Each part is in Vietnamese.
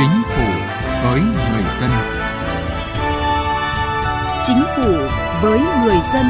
Chính phủ với người dân. Chính phủ với người dân.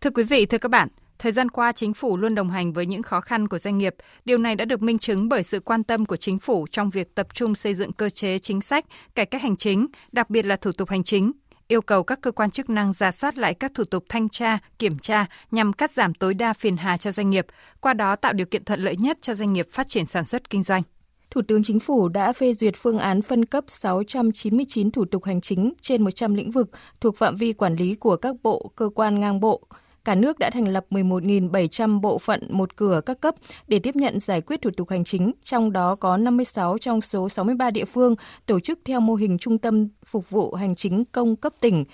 Thưa quý vị, thưa các bạn, Thời gian qua, chính phủ luôn đồng hành với những khó khăn của doanh nghiệp. Điều này đã được minh chứng bởi sự quan tâm của chính phủ trong việc tập trung xây dựng cơ chế chính sách, cải cách hành chính, đặc biệt là thủ tục hành chính, yêu cầu các cơ quan chức năng ra soát lại các thủ tục thanh tra, kiểm tra nhằm cắt giảm tối đa phiền hà cho doanh nghiệp, qua đó tạo điều kiện thuận lợi nhất cho doanh nghiệp phát triển sản xuất kinh doanh. Thủ tướng Chính phủ đã phê duyệt phương án phân cấp 699 thủ tục hành chính trên 100 lĩnh vực thuộc phạm vi quản lý của các bộ, cơ quan ngang bộ, cả nước đã thành lập 11.700 bộ phận một cửa các cấp để tiếp nhận giải quyết thủ tục hành chính, trong đó có 56 trong số 63 địa phương tổ chức theo mô hình trung tâm phục vụ hành chính công cấp tỉnh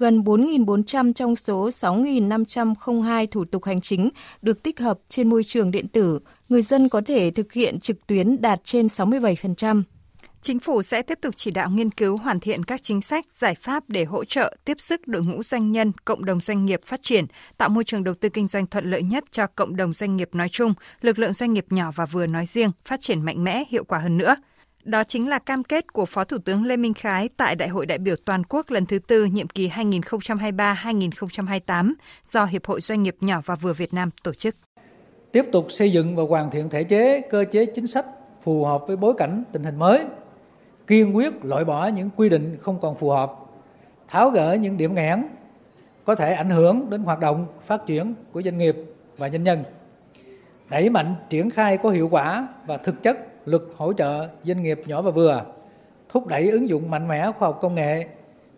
gần 4.400 trong số 6.502 thủ tục hành chính được tích hợp trên môi trường điện tử. Người dân có thể thực hiện trực tuyến đạt trên 67%. Chính phủ sẽ tiếp tục chỉ đạo nghiên cứu hoàn thiện các chính sách, giải pháp để hỗ trợ tiếp sức đội ngũ doanh nhân, cộng đồng doanh nghiệp phát triển, tạo môi trường đầu tư kinh doanh thuận lợi nhất cho cộng đồng doanh nghiệp nói chung, lực lượng doanh nghiệp nhỏ và vừa nói riêng phát triển mạnh mẽ, hiệu quả hơn nữa. Đó chính là cam kết của Phó Thủ tướng Lê Minh Khái tại Đại hội đại biểu toàn quốc lần thứ tư nhiệm kỳ 2023-2028 do Hiệp hội Doanh nghiệp nhỏ và vừa Việt Nam tổ chức. Tiếp tục xây dựng và hoàn thiện thể chế, cơ chế chính sách phù hợp với bối cảnh tình hình mới, kiên quyết loại bỏ những quy định không còn phù hợp, tháo gỡ những điểm nghẽn có thể ảnh hưởng đến hoạt động phát triển của doanh nghiệp và nhân dân. Đẩy mạnh triển khai có hiệu quả và thực chất luật hỗ trợ doanh nghiệp nhỏ và vừa, thúc đẩy ứng dụng mạnh mẽ khoa học công nghệ,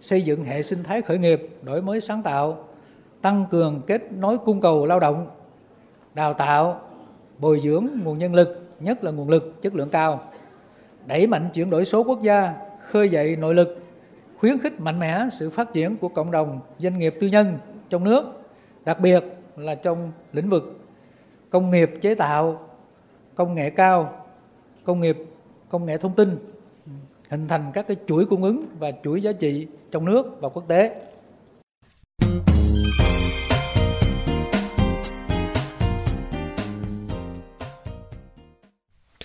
xây dựng hệ sinh thái khởi nghiệp, đổi mới sáng tạo, tăng cường kết nối cung cầu lao động, đào tạo, bồi dưỡng nguồn nhân lực, nhất là nguồn lực chất lượng cao đẩy mạnh chuyển đổi số quốc gia, khơi dậy nội lực, khuyến khích mạnh mẽ sự phát triển của cộng đồng doanh nghiệp tư nhân trong nước, đặc biệt là trong lĩnh vực công nghiệp chế tạo, công nghệ cao, công nghiệp công nghệ thông tin, hình thành các cái chuỗi cung ứng và chuỗi giá trị trong nước và quốc tế.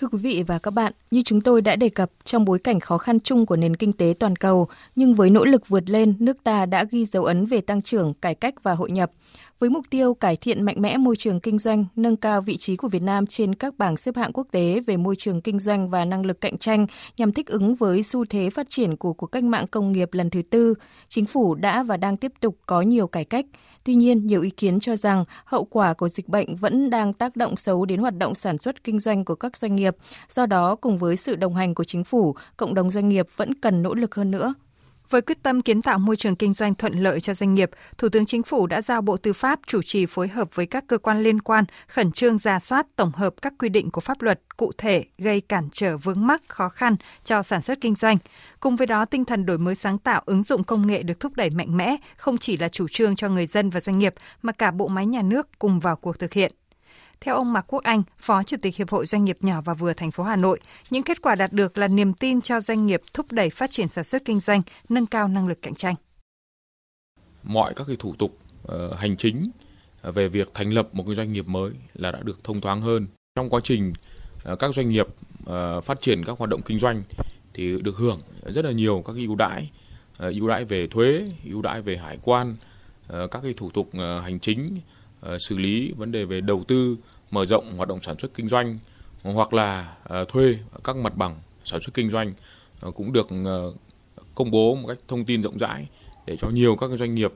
Thưa quý vị và các bạn, như chúng tôi đã đề cập trong bối cảnh khó khăn chung của nền kinh tế toàn cầu, nhưng với nỗ lực vượt lên, nước ta đã ghi dấu ấn về tăng trưởng, cải cách và hội nhập. Với mục tiêu cải thiện mạnh mẽ môi trường kinh doanh, nâng cao vị trí của Việt Nam trên các bảng xếp hạng quốc tế về môi trường kinh doanh và năng lực cạnh tranh nhằm thích ứng với xu thế phát triển của cuộc cách mạng công nghiệp lần thứ tư, chính phủ đã và đang tiếp tục có nhiều cải cách. Tuy nhiên, nhiều ý kiến cho rằng hậu quả của dịch bệnh vẫn đang tác động xấu đến hoạt động sản xuất kinh doanh của các doanh nghiệp. Do đó, cùng với sự đồng hành của chính phủ, cộng đồng doanh nghiệp vẫn cần nỗ lực hơn nữa. Với quyết tâm kiến tạo môi trường kinh doanh thuận lợi cho doanh nghiệp, Thủ tướng Chính phủ đã giao Bộ Tư pháp chủ trì phối hợp với các cơ quan liên quan khẩn trương ra soát tổng hợp các quy định của pháp luật cụ thể gây cản trở vướng mắc khó khăn cho sản xuất kinh doanh. Cùng với đó, tinh thần đổi mới sáng tạo, ứng dụng công nghệ được thúc đẩy mạnh mẽ, không chỉ là chủ trương cho người dân và doanh nghiệp mà cả bộ máy nhà nước cùng vào cuộc thực hiện. Theo ông Mạc Quốc Anh, Phó Chủ tịch Hiệp hội Doanh nghiệp nhỏ và vừa thành phố Hà Nội, những kết quả đạt được là niềm tin cho doanh nghiệp thúc đẩy phát triển sản xuất kinh doanh, nâng cao năng lực cạnh tranh. Mọi các cái thủ tục uh, hành chính ờ, về việc thành lập một cái doanh nghiệp mới là đã được thông thoáng hơn. Trong quá trình uh, các doanh nghiệp uh, phát triển các hoạt động kinh doanh thì được hưởng rất là nhiều các ưu đãi, ưu đãi về thuế, ưu đãi về hải quan, các cái thủ tục hành chính Ờ, xử lý vấn đề về đầu tư, mở rộng hoạt động sản xuất kinh doanh, hoặc là ờ, thuê các mặt bằng sản xuất kinh doanh ờ, cũng được công bố một cách thông tin rộng rãi để cho nhiều các doanh nghiệp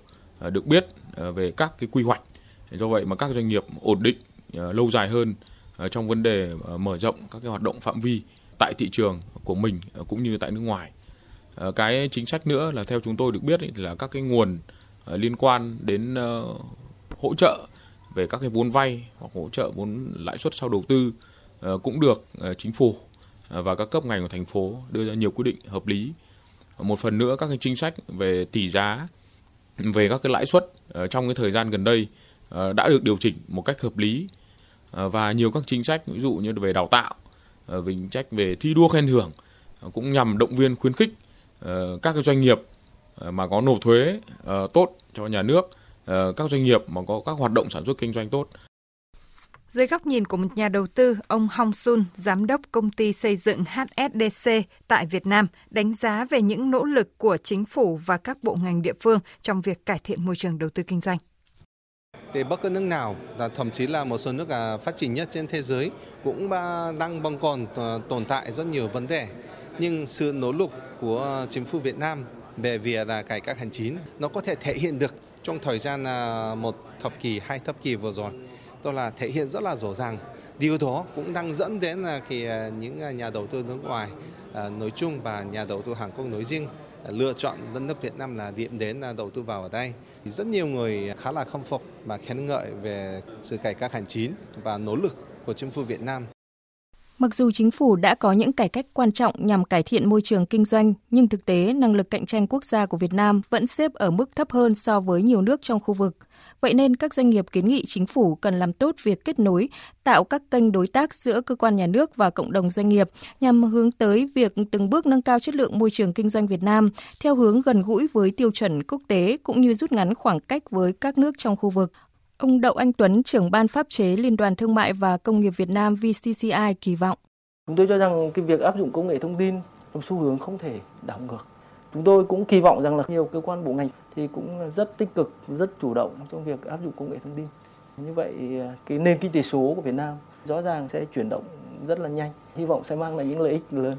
được biết về các cái quy hoạch. Do vậy mà các doanh nghiệp ổn định lâu dài hơn trong vấn đề mở rộng các cái hoạt động phạm vi tại thị trường của mình cũng như tại nước ngoài. Cái chính sách nữa là theo chúng tôi được biết là các cái nguồn liên quan đến hỗ trợ về các cái vốn vay hoặc hỗ trợ vốn lãi suất sau đầu tư ờ, cũng được ờ, chính phủ ờ, và các cấp ngành của thành phố đưa ra nhiều quy định hợp lý. Một phần nữa các cái chính sách về tỷ giá, về các cái lãi suất trong cái thời gian gần đây đã được điều chỉnh một cách hợp lý và nhiều các chính sách ví dụ như về đào tạo, về chính sách về thi đua khen thưởng cũng nhằm động viên khuyến khích các cái doanh nghiệp mà có nộp thuế tốt cho nhà nước các doanh nghiệp mà có các hoạt động sản xuất kinh doanh tốt. Dưới góc nhìn của một nhà đầu tư, ông Hong Sun, giám đốc công ty xây dựng HSDC tại Việt Nam, đánh giá về những nỗ lực của chính phủ và các bộ ngành địa phương trong việc cải thiện môi trường đầu tư kinh doanh. Để bất cứ nước nào, thậm chí là một số nước phát triển nhất trên thế giới cũng đang băng còn ờ, tồn tại rất nhiều vấn đề. Nhưng sự nỗ lực của chính phủ Việt Nam về việc là cải cách hành chính nó có thể thể hiện được trong thời gian à, một thập kỷ, hai thập kỷ vừa rồi đó là thể hiện rất là rõ ràng. Điều đó cũng đang dẫn đến là thì à, những à, nhà đầu tư nước ngoài nói chung và nhà đầu tư Hàn Quốc nói riêng lựa chọn đất nước Việt Nam là điểm đến đầu tư vào ở đây. Rất nhiều người khá là khâm phục và khen ngợi về sự cải cách hành chính và nỗ lực của chính phủ Việt Nam Mặc dù chính phủ đã có những cải cách quan trọng nhằm cải thiện môi trường kinh doanh, nhưng thực tế năng lực cạnh tranh quốc gia của Việt Nam vẫn xếp ở mức thấp hơn so với nhiều nước trong khu vực. Vậy nên các doanh nghiệp kiến nghị chính phủ cần làm tốt việc kết nối, tạo các kênh đối tác giữa cơ quan nhà nước và cộng đồng doanh nghiệp nhằm hướng tới việc từng bước nâng cao chất lượng môi trường kinh doanh Việt Nam theo hướng gần gũi với tiêu chuẩn quốc tế cũng như rút ngắn khoảng cách với các nước trong khu vực. Ông Đậu Anh Tuấn, trưởng ban pháp chế Liên đoàn Thương mại và Công nghiệp Việt Nam VCCI kỳ vọng. Chúng tôi cho rằng cái việc áp dụng công nghệ thông tin là xu hướng không thể đảo ngược. Chúng tôi cũng kỳ vọng rằng là nhiều cơ quan bộ ngành thì cũng rất tích cực, rất chủ động trong việc áp dụng công nghệ thông tin. Như vậy cái nền kinh tế số của Việt Nam rõ ràng sẽ chuyển động rất là nhanh, hy vọng sẽ mang lại những lợi ích lớn.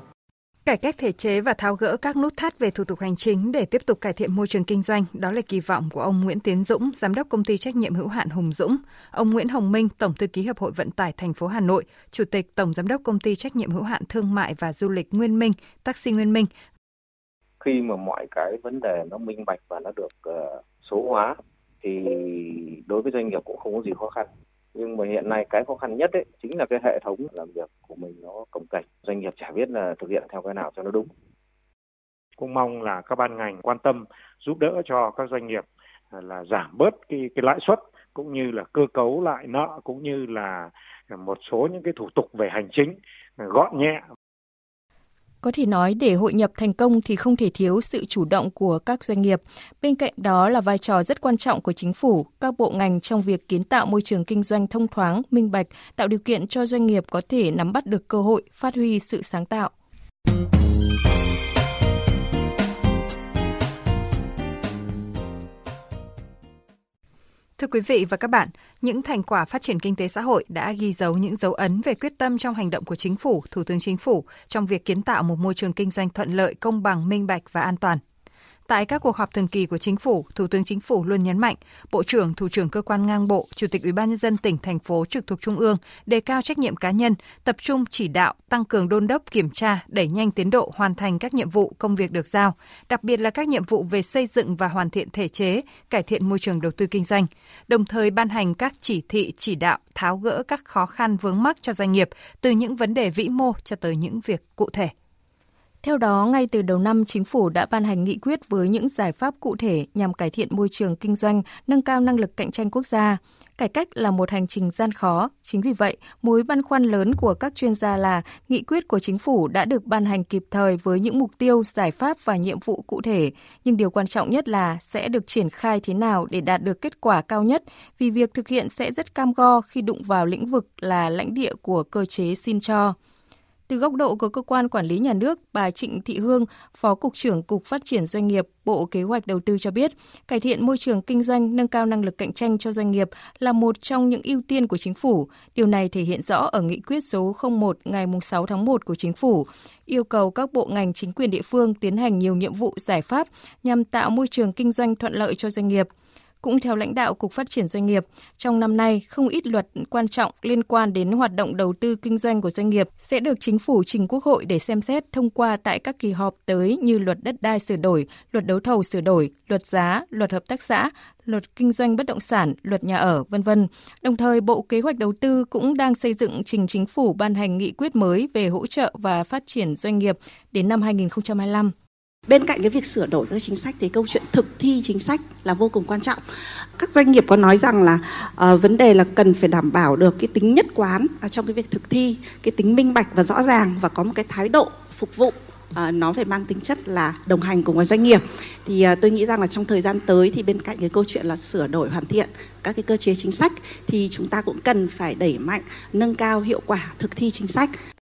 Cải cách thể chế và tháo gỡ các nút thắt về thủ tục hành chính để tiếp tục cải thiện môi trường kinh doanh, đó là kỳ vọng của ông Nguyễn Tiến Dũng, giám đốc công ty trách nhiệm hữu hạn Hùng Dũng, ông Nguyễn Hồng Minh, tổng thư ký Hiệp hội Vận tải thành phố Hà Nội, chủ tịch tổng giám đốc công ty trách nhiệm hữu hạn thương mại và du lịch Nguyên Minh, Taxi Nguyên Minh. Khi mà mọi cái vấn đề nó minh bạch và nó được uh, số hóa thì đối với doanh nghiệp cũng không có gì khó khăn nhưng mà hiện nay cái khó khăn nhất ấy chính là cái hệ thống làm việc của mình nó cồng kềnh. Doanh nghiệp chả biết là thực hiện theo cái nào cho nó đúng. Cũng mong là các ban ngành quan tâm, giúp đỡ cho các doanh nghiệp à, là giảm bớt cái cái lãi suất, cũng như là cơ cấu lại nợ, cũng như là một số những cái thủ tục về hành chính à, gọn nhẹ có thể nói để hội nhập thành công thì không thể thiếu sự chủ động của các doanh nghiệp. Bên cạnh đó là vai trò rất quan trọng của chính phủ, các bộ ngành trong việc kiến tạo môi trường kinh doanh thông thoáng, minh bạch, tạo điều kiện cho doanh nghiệp có thể nắm bắt được cơ hội, phát huy sự sáng tạo. Thưa quý vị và các bạn, những thành quả phát triển kinh tế xã hội đã ghi dấu những dấu ấn về quyết tâm trong hành động của chính phủ, thủ tướng chính phủ trong việc kiến tạo một môi trường kinh doanh thuận lợi, công bằng, minh bạch và an toàn. Tại các cuộc họp thường kỳ của chính phủ, Thủ tướng Chính phủ luôn nhấn mạnh, Bộ trưởng, Thủ trưởng cơ quan ngang bộ, Chủ tịch Ủy ban nhân dân tỉnh thành phố trực thuộc trung ương đề cao trách nhiệm cá nhân, tập trung chỉ đạo, tăng cường đôn đốc kiểm tra, đẩy nhanh tiến độ hoàn thành các nhiệm vụ công việc được giao, đặc biệt là các nhiệm vụ về xây dựng và hoàn thiện thể chế, cải thiện môi trường đầu tư kinh doanh, đồng thời ban hành các chỉ thị chỉ đạo tháo gỡ các khó khăn vướng mắc cho doanh nghiệp từ những vấn đề vĩ mô cho tới những việc cụ thể. Theo đó, ngay từ đầu năm, chính phủ đã ban hành nghị quyết với những giải pháp cụ thể nhằm cải thiện môi trường kinh doanh, nâng cao năng lực cạnh tranh quốc gia. Cải cách là một hành trình gian khó, chính vì vậy, mối băn khoăn lớn của các chuyên gia là nghị quyết của chính phủ đã được ban hành kịp thời với những mục tiêu, giải pháp và nhiệm vụ cụ thể, nhưng điều quan trọng nhất là sẽ được triển khai thế nào để đạt được kết quả cao nhất, vì việc thực hiện sẽ rất cam go khi đụng vào lĩnh vực là lãnh địa của cơ chế xin cho. Từ góc độ của cơ quan quản lý nhà nước, bà Trịnh Thị Hương, Phó Cục trưởng Cục Phát triển Doanh nghiệp, Bộ Kế hoạch Đầu tư cho biết, cải thiện môi trường kinh doanh, nâng cao năng lực cạnh tranh cho doanh nghiệp là một trong những ưu tiên của chính phủ. Điều này thể hiện rõ ở nghị quyết số 01 ngày 6 tháng 1 của chính phủ, yêu cầu các bộ ngành chính quyền địa phương tiến hành nhiều nhiệm vụ giải pháp nhằm tạo môi trường kinh doanh thuận lợi cho doanh nghiệp. Cũng theo lãnh đạo Cục Phát triển Doanh nghiệp, trong năm nay, không ít luật quan trọng liên quan đến hoạt động đầu tư kinh doanh của doanh nghiệp sẽ được chính phủ trình Quốc hội để xem xét thông qua tại các kỳ họp tới như luật đất đai sửa đổi, luật đấu thầu sửa đổi, luật giá, luật hợp tác xã, luật kinh doanh bất động sản, luật nhà ở, vân vân. Đồng thời, Bộ Kế hoạch Đầu tư cũng đang xây dựng trình chính phủ ban hành nghị quyết mới về hỗ trợ và phát triển doanh nghiệp đến năm 2025. Bên cạnh cái việc sửa đổi các chính sách thì câu chuyện thực thi chính sách là vô cùng quan trọng. Các doanh nghiệp có nói rằng là uh, vấn đề là cần phải đảm bảo được cái tính nhất quán trong cái việc thực thi, cái tính minh bạch và rõ ràng và có một cái thái độ phục vụ à, nó phải mang tính chất là đồng hành cùng với doanh nghiệp thì à, tôi nghĩ rằng là trong thời gian tới thì bên cạnh cái câu chuyện là sửa đổi hoàn thiện các cái cơ chế chính sách thì chúng ta cũng cần phải đẩy mạnh nâng cao hiệu quả thực thi chính sách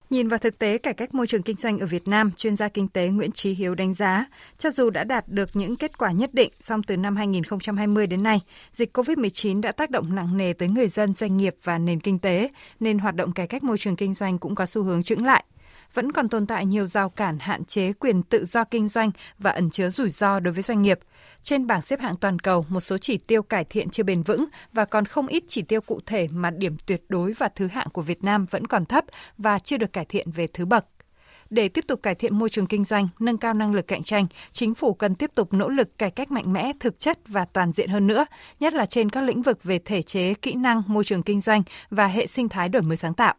Nhìn vào thực tế cải cách môi trường kinh doanh ở Việt Nam, chuyên gia kinh tế Nguyễn Trí Hiếu đánh giá, cho dù đã đạt được những kết quả nhất định, song từ năm 2020 đến nay, dịch COVID-19 đã tác động nặng nề tới người dân, doanh nghiệp và nền kinh tế, nên hoạt động cải cách môi trường kinh doanh cũng có xu hướng chững lại vẫn còn tồn tại nhiều rào cản hạn chế quyền tự do kinh doanh và ẩn chứa rủi ro đối với doanh nghiệp. Trên bảng xếp hạng toàn cầu, một số chỉ tiêu cải thiện chưa bền vững và còn không ít chỉ tiêu cụ thể mà điểm tuyệt đối và thứ hạng của Việt Nam vẫn còn thấp và chưa được cải thiện về thứ bậc. Để tiếp tục cải thiện môi trường kinh doanh, nâng cao năng lực cạnh tranh, chính phủ cần tiếp tục nỗ lực cải cách mạnh mẽ, thực chất và toàn diện hơn nữa, nhất là trên các lĩnh vực về thể chế, kỹ năng, môi trường kinh doanh và hệ sinh thái đổi mới sáng tạo.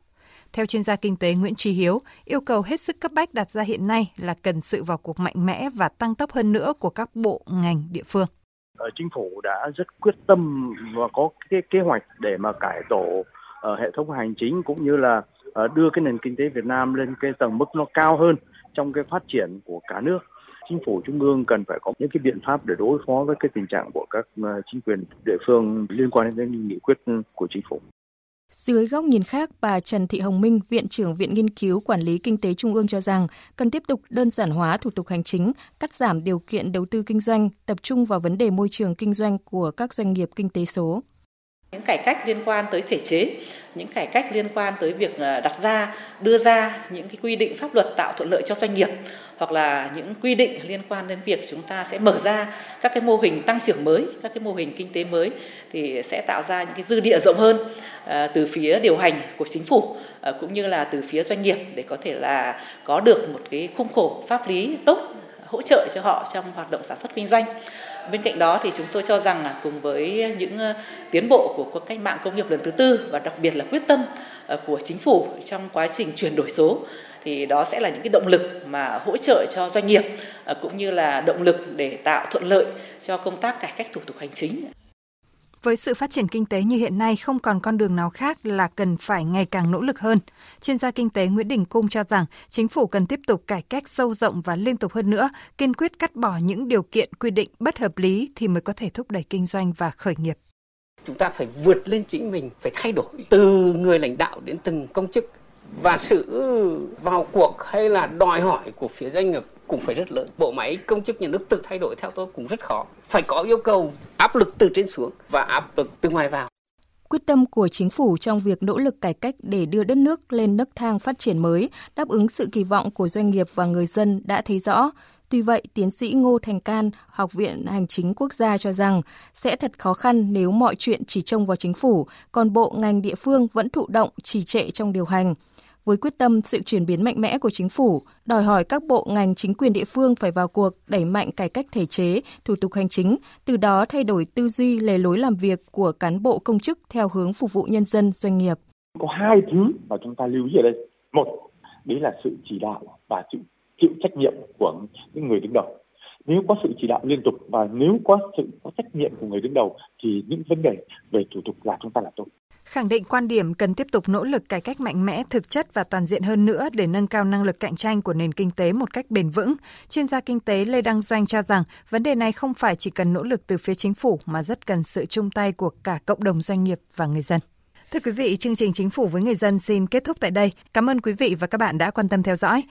Theo chuyên gia kinh tế Nguyễn Trí Hiếu, yêu cầu hết sức cấp bách đặt ra hiện nay là cần sự vào cuộc mạnh mẽ và tăng tốc hơn nữa của các bộ, ngành, địa phương. Ờ, chính phủ đã rất quyết tâm và có cái kế hoạch để mà cải tổ ờ, hệ thống hành chính cũng như là ờ, đưa cái nền kinh tế Việt Nam lên cái tầng mức nó cao hơn trong cái phát triển của cả nước chính phủ trung ương cần phải có những cái biện pháp để đối phó với cái tình trạng của các chính quyền địa phương liên quan đến nghị quyết của chính phủ. Dưới góc nhìn khác, bà Trần Thị Hồng Minh, Viện trưởng Viện Nghiên cứu Quản lý Kinh tế Trung ương cho rằng cần tiếp tục đơn giản hóa thủ tục hành chính, cắt giảm điều kiện đầu tư kinh doanh, tập trung vào vấn đề môi trường kinh doanh của các doanh nghiệp kinh tế số. Những cải cách liên quan tới thể chế, những cải cách liên quan tới việc ờ, đặt ra, đưa ra những cái quy định pháp luật tạo thuận lợi cho doanh nghiệp hoặc là những quy định liên quan đến việc chúng ta sẽ mở ra các cái mô hình tăng trưởng mới, các cái mô hình kinh tế mới thì sẽ tạo ra những cái dư địa rộng hơn ờ, từ phía điều hành của chính phủ ờ, cũng như là từ phía doanh nghiệp để có thể là có được một cái khung khổ pháp lý tốt hỗ trợ cho họ trong hoạt động sản xuất kinh doanh. Bên cạnh đó thì chúng tôi cho rằng là cùng với những ờ, tiến bộ của cuộc cách mạng công nghiệp lần thứ tư và đặc biệt là quyết tâm ờ, của chính phủ trong quá trình chuyển đổi số thì đó sẽ là những cái động lực mà hỗ trợ cho doanh nghiệp ờ, cũng như là động lực để tạo thuận lợi cho công tác cải cách thủ tục hành chính. Với sự phát triển kinh tế như hiện nay không còn con đường nào khác là cần phải ngày càng nỗ lực hơn. Chuyên gia kinh tế Nguyễn Đình Cung cho rằng chính phủ cần tiếp tục cải cách sâu rộng và liên tục hơn nữa, kiên quyết cắt bỏ những điều kiện quy định bất hợp lý thì mới có thể thúc đẩy kinh doanh và khởi nghiệp. Chúng ta phải vượt lên chính mình, phải thay đổi từ người lãnh đạo đến từng công chức và sự vào cuộc hay là đòi hỏi của phía doanh nghiệp cũng phải rất lớn. Bộ máy công chức nhà nước tự thay đổi theo tôi cũng rất khó. Phải có yêu cầu áp lực từ trên xuống và áp lực từ ngoài vào. Quyết tâm của chính phủ trong việc nỗ lực cải cách để đưa đất nước lên nấc thang phát triển mới, đáp ứng sự kỳ vọng của doanh nghiệp và người dân đã thấy rõ. Tuy vậy, tiến sĩ Ngô Thành Can, Học viện Hành chính Quốc gia cho rằng sẽ thật khó khăn nếu mọi chuyện chỉ trông vào chính phủ, còn bộ ngành địa phương vẫn thụ động trì trệ trong điều hành với quyết tâm sự chuyển biến mạnh mẽ của chính phủ, đòi hỏi các bộ ngành chính quyền địa phương phải vào cuộc đẩy mạnh cải cách thể chế, thủ tục hành chính, từ đó thay đổi tư duy lề lối làm việc của cán bộ công chức theo hướng phục vụ nhân dân doanh nghiệp. Có hai thứ mà chúng ta lưu ý ở đây. Một, đấy là sự chỉ đạo và sự chịu trách nhiệm của những người đứng đầu. Nếu có sự chỉ đạo liên tục và nếu có sự có trách nhiệm của người đứng đầu thì những vấn đề về thủ tục là chúng ta làm tốt khẳng định quan điểm cần tiếp tục nỗ lực cải cách mạnh mẽ, thực chất và toàn diện hơn nữa để nâng cao năng lực cạnh tranh của nền kinh tế một cách bền vững. Chuyên gia kinh tế Lê Đăng Doanh cho rằng vấn đề này không phải chỉ cần nỗ lực từ phía chính phủ mà rất cần sự chung tay của cả cộng đồng doanh nghiệp và người dân. Thưa quý vị, chương trình Chính phủ với người dân xin kết thúc tại đây. Cảm ơn quý vị và các bạn đã quan tâm theo dõi.